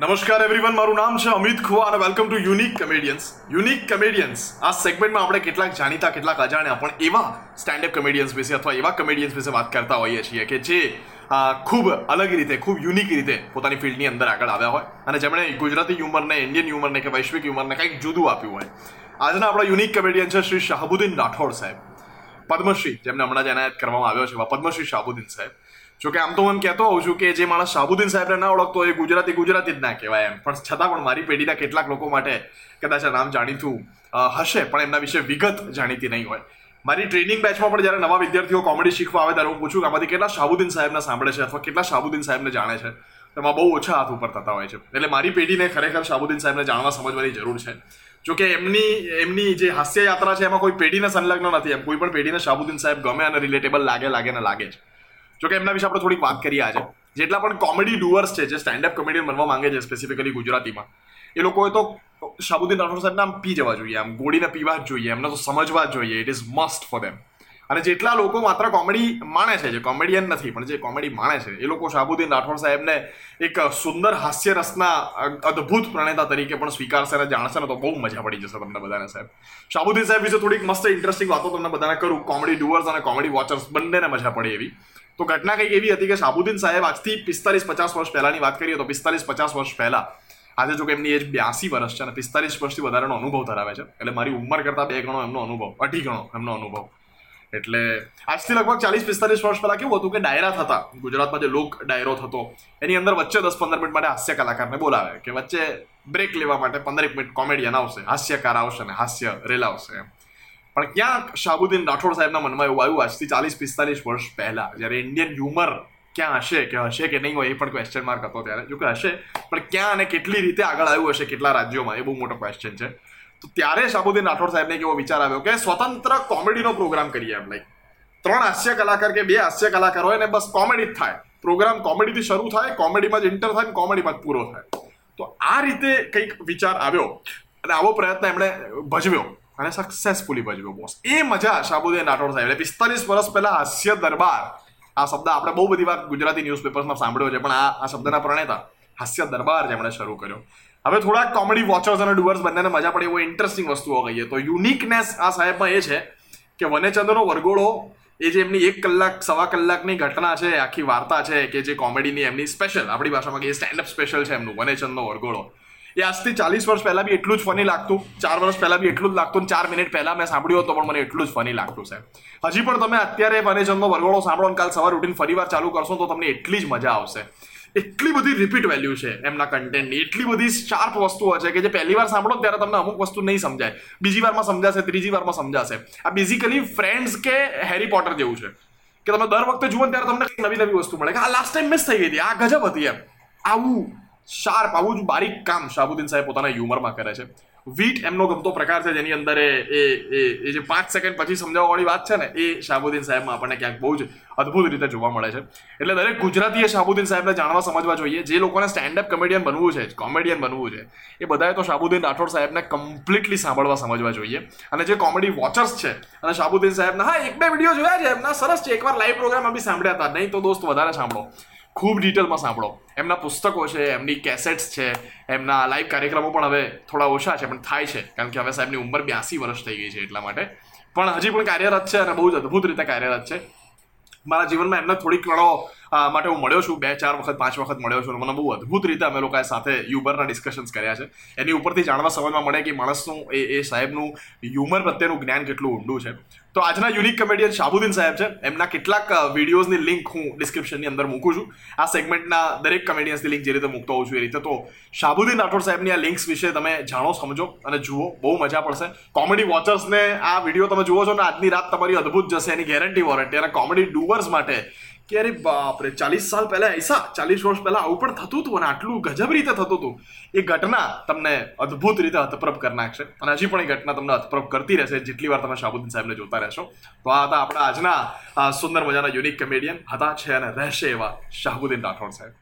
નમસ્કાર એવરીવન મારું નામ છે અમિત ખુવા અને welcome to unique comedians unique comedians આ સેગમેન્ટમાં આપણે કેટલાક જાણીતા, કેટલાક અજાણ્યા, પણ એવા સ્ટેન્ડઅપ કમેડિયન્સ વિશે અથવા એવા કમેડિયન્સ વિશે વાત કરતા હોઈએ છીએ કે જે ખૂબ અલગ રીતે, ખૂબ યુનિક રીતે પોતાની ફિલ્ડની અંદર આગળ આવ્યા હોય. અને જેમણે ગુજરાતી હ્યુમરને ઇન્ડિયન હ્યુમરને કે વૈશ્વિક હ્યુમરને કંઈક જુદું આપ્યું હોય. આજના આપણા યુનિક કમેડિયન છે શ્રી શાહબુદ્દીન રાઠોડ સાહેબ. પદ્મશ્રી, જેમને હમણાં જ એનાયત કરવામાં આવ્યો છે પદ્મશ્રી શાહબુદ્દીન સાહેબ. જો કે આમ તો હું કહેતો હોઉં છું કે જે માણસ શાહબુદ્દીન સાહેબને ના ઓળખતો એ ગુજરાતી ગુજરાતી જ ના કહેવાય એમ. પણ છતાં પણ મારી પેઢીના કેટલાક લોકો માટે કદાચ આ નામ જાણીતું હશે, પણ એમના વિશે વિગત જાણીતી નહીં હોય. મારી ટ્રેનિંગ બેચમાં પણ જ્યારે નવા વિદ્યાર્થીઓ કોમેડી શીખવા આવે ત્યારે હું પૂછું કે આમાંથી કેટલા શાહબુદ્દીન સાહેબને સાંભળે છે અથવા કેટલા શાહબુદ્દીન સાહેબને જાણે છે. એમાં બહુ ઓછા હાથ ઉપર થતા હોય છે. એટલે મારી પેઢીને ખરેખર શાહબુદ્દીન સાહેબને જાણવા સમજવાની જરૂર છે. જો કે એમની એમની જે હાસ્ય યાત્રા છે એમાં કોઈ પેઢીને સંલગ્ન નથી એમ. કોઈ પણ પેઢીને શાહબુદ્દીન સાહેબ ગમે અને રિલેટેબલ લાગે લાગે ને લાગે જ. જો કે એમના વિશે આપણે થોડીક વાત કરીએ આજે. જેટલા પણ કોમેડી ડુઅર્સ છે, જે સ્ટેન્ડઅપ કોમેડિયન બનવા માંગે છે સ્પેસિફિકલી ગુજરાતીમાં, એ લોકોએ તો શાબુદ્દીન રાઠોડ સાહેબના આમ પી જવા જોઈએ, આમ ગોળીને પીવા જ જોઈએ, એમને તો સમજવા જ જોઈએ. It is must for them અને જેટલા લોકો માત્ર કોમેડી માણે છે, જે કોમેડિયન નથી, પણ જે કોમેડી માણે છે, એ લોકો શાહબુદ્દીન રાઠોડ સાહેબને એક સુંદર હાસ્ય રસના અદ્ભુત પ્રણેતા તરીકે પણ સ્વીકારશે અને જાણશે ને તો બહુ મજા પડી જશે તમને બધાને સાહેબ. શાહબુદ્દીન સાહેબ વિશે થોડીક મસ્ત ઇન્ટરેસ્ટિંગ વાતો તમને બધાને કરું. કોમેડી ડુઅર્સ અને કોમેડી વોચર્સ બંનેને મજા પડે એવી. તો ઘટના કંઈક એવી હતી કે શાહબુદ્દીન સાહેબ આજથી પિસ્તાલીસ પચાસ વર્ષ પહેલાની વાત કરીએ તો પિસ્તાલીસ પચાસ વર્ષ પહેલાં, આજે જો કે એમની એજ બ્યાસી વર્ષ છે અને પિસ્તાલીસ વર્ષથી વધારેનો અનુભવ ધરાવે છે. એટલે મારી ઉંમર કરતાં બે ગણો એમનો અનુભવ, અઢી ગણો એમનો અનુભવ. એટલે આજથી લગભગ ચાલીસ પિસ્તાલીસ વર્ષ પહેલા કેવું હતું કે ડાયરા થતા. ગુજરાતમાં જે લોક ડાયરો થતો, એની અંદર વચ્ચે દસ પંદર મિનિટ માટે હાસ્ય કલાકારને બોલાવે કે વચ્ચે બ્રેક લેવા માટે પંદરેક મિનિટ કોમેડિયન આવશે, હાસ્યકાર આવશે અને હાસ્ય રેલાવશે એમ. પણ ક્યાંક શાહબુદ્દીન રાઠોડ સાહેબના મનમાં એવું આવ્યું, આજથી ચાલીસ પિસ્તાલીસ વર્ષ પહેલા, જ્યારે ઇન્ડિયન હ્યુમર ક્યાં હશે, કે હશે કે નહીં હોય એ પણ ક્વેશ્ચન માર્ક હતો ત્યારે. જો કે હશે, પણ ક્યાં અને કેટલી રીતે આગળ આવ્યું હશે, કેટલા રાજ્યોમાં, એ બહુ મોટો ક્વેશ્ચન છે. તો ત્યારે શાહબુદ્દીન રાઠોડ સાહેબને એક એવો વિચાર આવ્યો કે સ્વતંત્ર કોમેડીનો પ્રોગ્રામ કરીએ એમ લાઈક ત્રણ હાસ્ય કલાકાર કે બે હાસ્ય કલાકાર હોય ને બસ કોમેડી જ થાય. પ્રોગ્રામ કોમેડીથી શરૂ થાય, કોમેડીમાં જ ઇન્ટર થાય કોમેડીમાં જ પૂરો થાય. તો આ રીતે કંઈક વિચાર આવ્યો અને આવો પ્રયત્ન એમણે ભજવ્યો અને સક્સેસફુલી ભજવ્યો બોસ એ મજા શાહબુદ્દીન રાઠોડ સાહેબ. પિસ્તાલીસ વર્ષ પહેલા હાસ્ય દરબાર, આ શબ્દ આપણે બહુ બધી વાર ગુજરાતી ન્યૂઝપેપર્સમાં સાંભળ્યો છે, પણ આ આ શબ્દના પ્રણેતા હાસ્ય દરબાર જેમણે શરૂ કર્યો. હવે થોડાક કોમેડી વોચર્સ અને ડુઅર્સ બંનેને મજા પડે, એવો ઇન્ટરેસ્ટિંગ વસ્તુઓ કહીએ તો યુનિકનેસ આ સાહેબમાં એ છે કે વનેચંદ્રનો વરઘોડો, એ જે એમની એક કલાક, સવા કલાકની ઘટના છે, આખી વાર્તા છે કે જે કોમેડીની એમની સ્પેશિયલ આપણી ભાષામાં કે સ્ટેન્ડઅપ સ્પેશિયલ છે એમનું વનેચંદનો વરઘોડો. એ આજથી ચાલીસ વર્ષ પહેલાં બી એટલું જ ફની લાગતું, ચાર વર્ષ પહેલાં બી એટલું જ લાગતું, ચાર મિનિટ પહેલાં મેં સાંભળ્યું હતું, પણ મને એટલું જ ફની લાગતું છે. હજી પણ તમે અત્યારે વનેચંદનો વરઘોડો સાંભળો કાલ સવાર ઉઠીને ફરી વાર ચાલુ કરશો તો તમને એટલી જ મજા આવશે. એટલી બધી રિપીટ વેલ્યુ છે એમના કન્ટેન્ટની એટલી બધી શાર્પ વસ્તુઓ છે કે જે પહેલી વાર સાંભળો ત્યારે તમને અમુક વસ્તુ નહીં સમજાય. બીજી વારમાં સમજાશે, ત્રીજી વારમાં સમજાશે. આ બેઝિકલી ફ્રેન્ડ્સ કે હેરી પોટર જેવું છે. કે તમે દર વખતે જુઓ ત્યારે તમને નવી નવી વસ્તુ મળે. કે આ લાસ્ટ ટાઈમ મિસ થઈ ગઈ હતી, આ ગજબ હતી એમ. આવું શાર્પ આવું જ બારીક કામ શાહબુદ્દીન સાહેબ પોતાના હ્યુમરમાં કરે છે. વીટ એમનો ગમતો પ્રકાર છે જેની અંદર એ, એ- જે પાંચ સેકન્ડ પછી સમજાવવાવાળી વાત છે ને, એ શાહબુદ્દીન સાહેબમાં આપણને ક્યાંક બહુ જ અદ્ભુત રીતે જોવા મળે છે. એટલે દરેક ગુજરાતીએ શાહબુદ્દીન સાહેબને જાણવા સમજવા જોઈએ. જે લોકોને સ્ટેન્ડઅપ કોમેડિયન બનવું છે કોમેડિયન બનવું છે, એ બધાએ તો શાહબુદ્દીન રાઠોડ સાહેબને કમ્પ્લીટલી સાંભળવા સમજવા જોઈએ. અને જે કોમેડી વોચર્સ છે, અને શાહબુદ્દીન સાહેબના, હા, એક બે વીડિયો જોયા છે એમના, સરસ છે. એકવાર લાઈવ પ્રોગ્રામ બી સાંભળ્યા હતા. નહીં તો દોસ્ત, વધારે સાંભળો. ખૂબ ડિટેલમાં સાંભળો. એમના પુસ્તકો છે, એમની કેસેટ્સ છે, એમના લાઈવ કાર્યક્રમો પણ હવે થોડા ઓછા છે, પણ થાય છે. કારણ કે હવે સાહેબની ઉંમર બ્યાસી વર્ષ થઈ ગઈ છે એટલા માટે. પણ હજી પણ કાર્યરત છે અને બહુ જ અદ્ભુત રીતે કાર્યરત છે. મારા જીવનમાં એમને થોડીક ઘણો માટે હું મળ્યો છું. બે, ચાર વખત, પાંચ વખત મળ્યો છું મને બહુ અદ્ભુત રીતે અમે લોકોએ સાથે યુમરના ડિસ્કશન્સ કર્યા છે. એની ઉપરથી જાણવા સમજમાં મળે કે માણસનું, એ એ સાહેબનું હ્યુમર પ્રત્યેનું જ્ઞાન કેટલું ઊંડું છે. તો આજના યુનિક કમેડિયન શાહબુદ્દીન સાહેબ છે. એમના કેટલાક વિડીયોઝની લિંક હું ડિસ્ક્રિપ્શનની અંદર મૂકું છું. આ સેગમેન્ટના દરેક કમેડિયન્સની લિંક જે રીતે મૂકતો હોઉં છું એ રીતે. તો શાહબુદ્દીન રાઠોડ સાહેબની આ લિંક્સ વિશે તમે જાણો, સમજો અને જુઓ. બહુ મજા પડશે. કોમેડી વોચર્સને આ વીડિયો તમે જુઓ છો ને, આજની રાત તમારી અદ્ભુત જશે એની ગેરંટી વોરંટી અને કોમેડી ડુઅર્સ માટે કે અરે બાપરે, ચાલીસ સાલ પહેલા એસા ચાલીસ વર્ષ પહેલા આવું પણ થતું હતું અને આટલું ગજબ રીતે થતું હતું. એ ઘટના તમને અદ્ભુત રીતે હતપ્રભ કરી નાખશે અને હજી પણ એ ઘટના તમને હતપ્રભ કરતી રહેશે જેટલી વાર તમે શાહબુદ્દીન સાહેબને જોતા રહેશો. તો આ હતા આપણા આજના સુંદર મજાના યુનિક કમેડિયન હતા છે અને રહેશે એવા શાહબુદ્દીન રાઠોડ સાહેબ.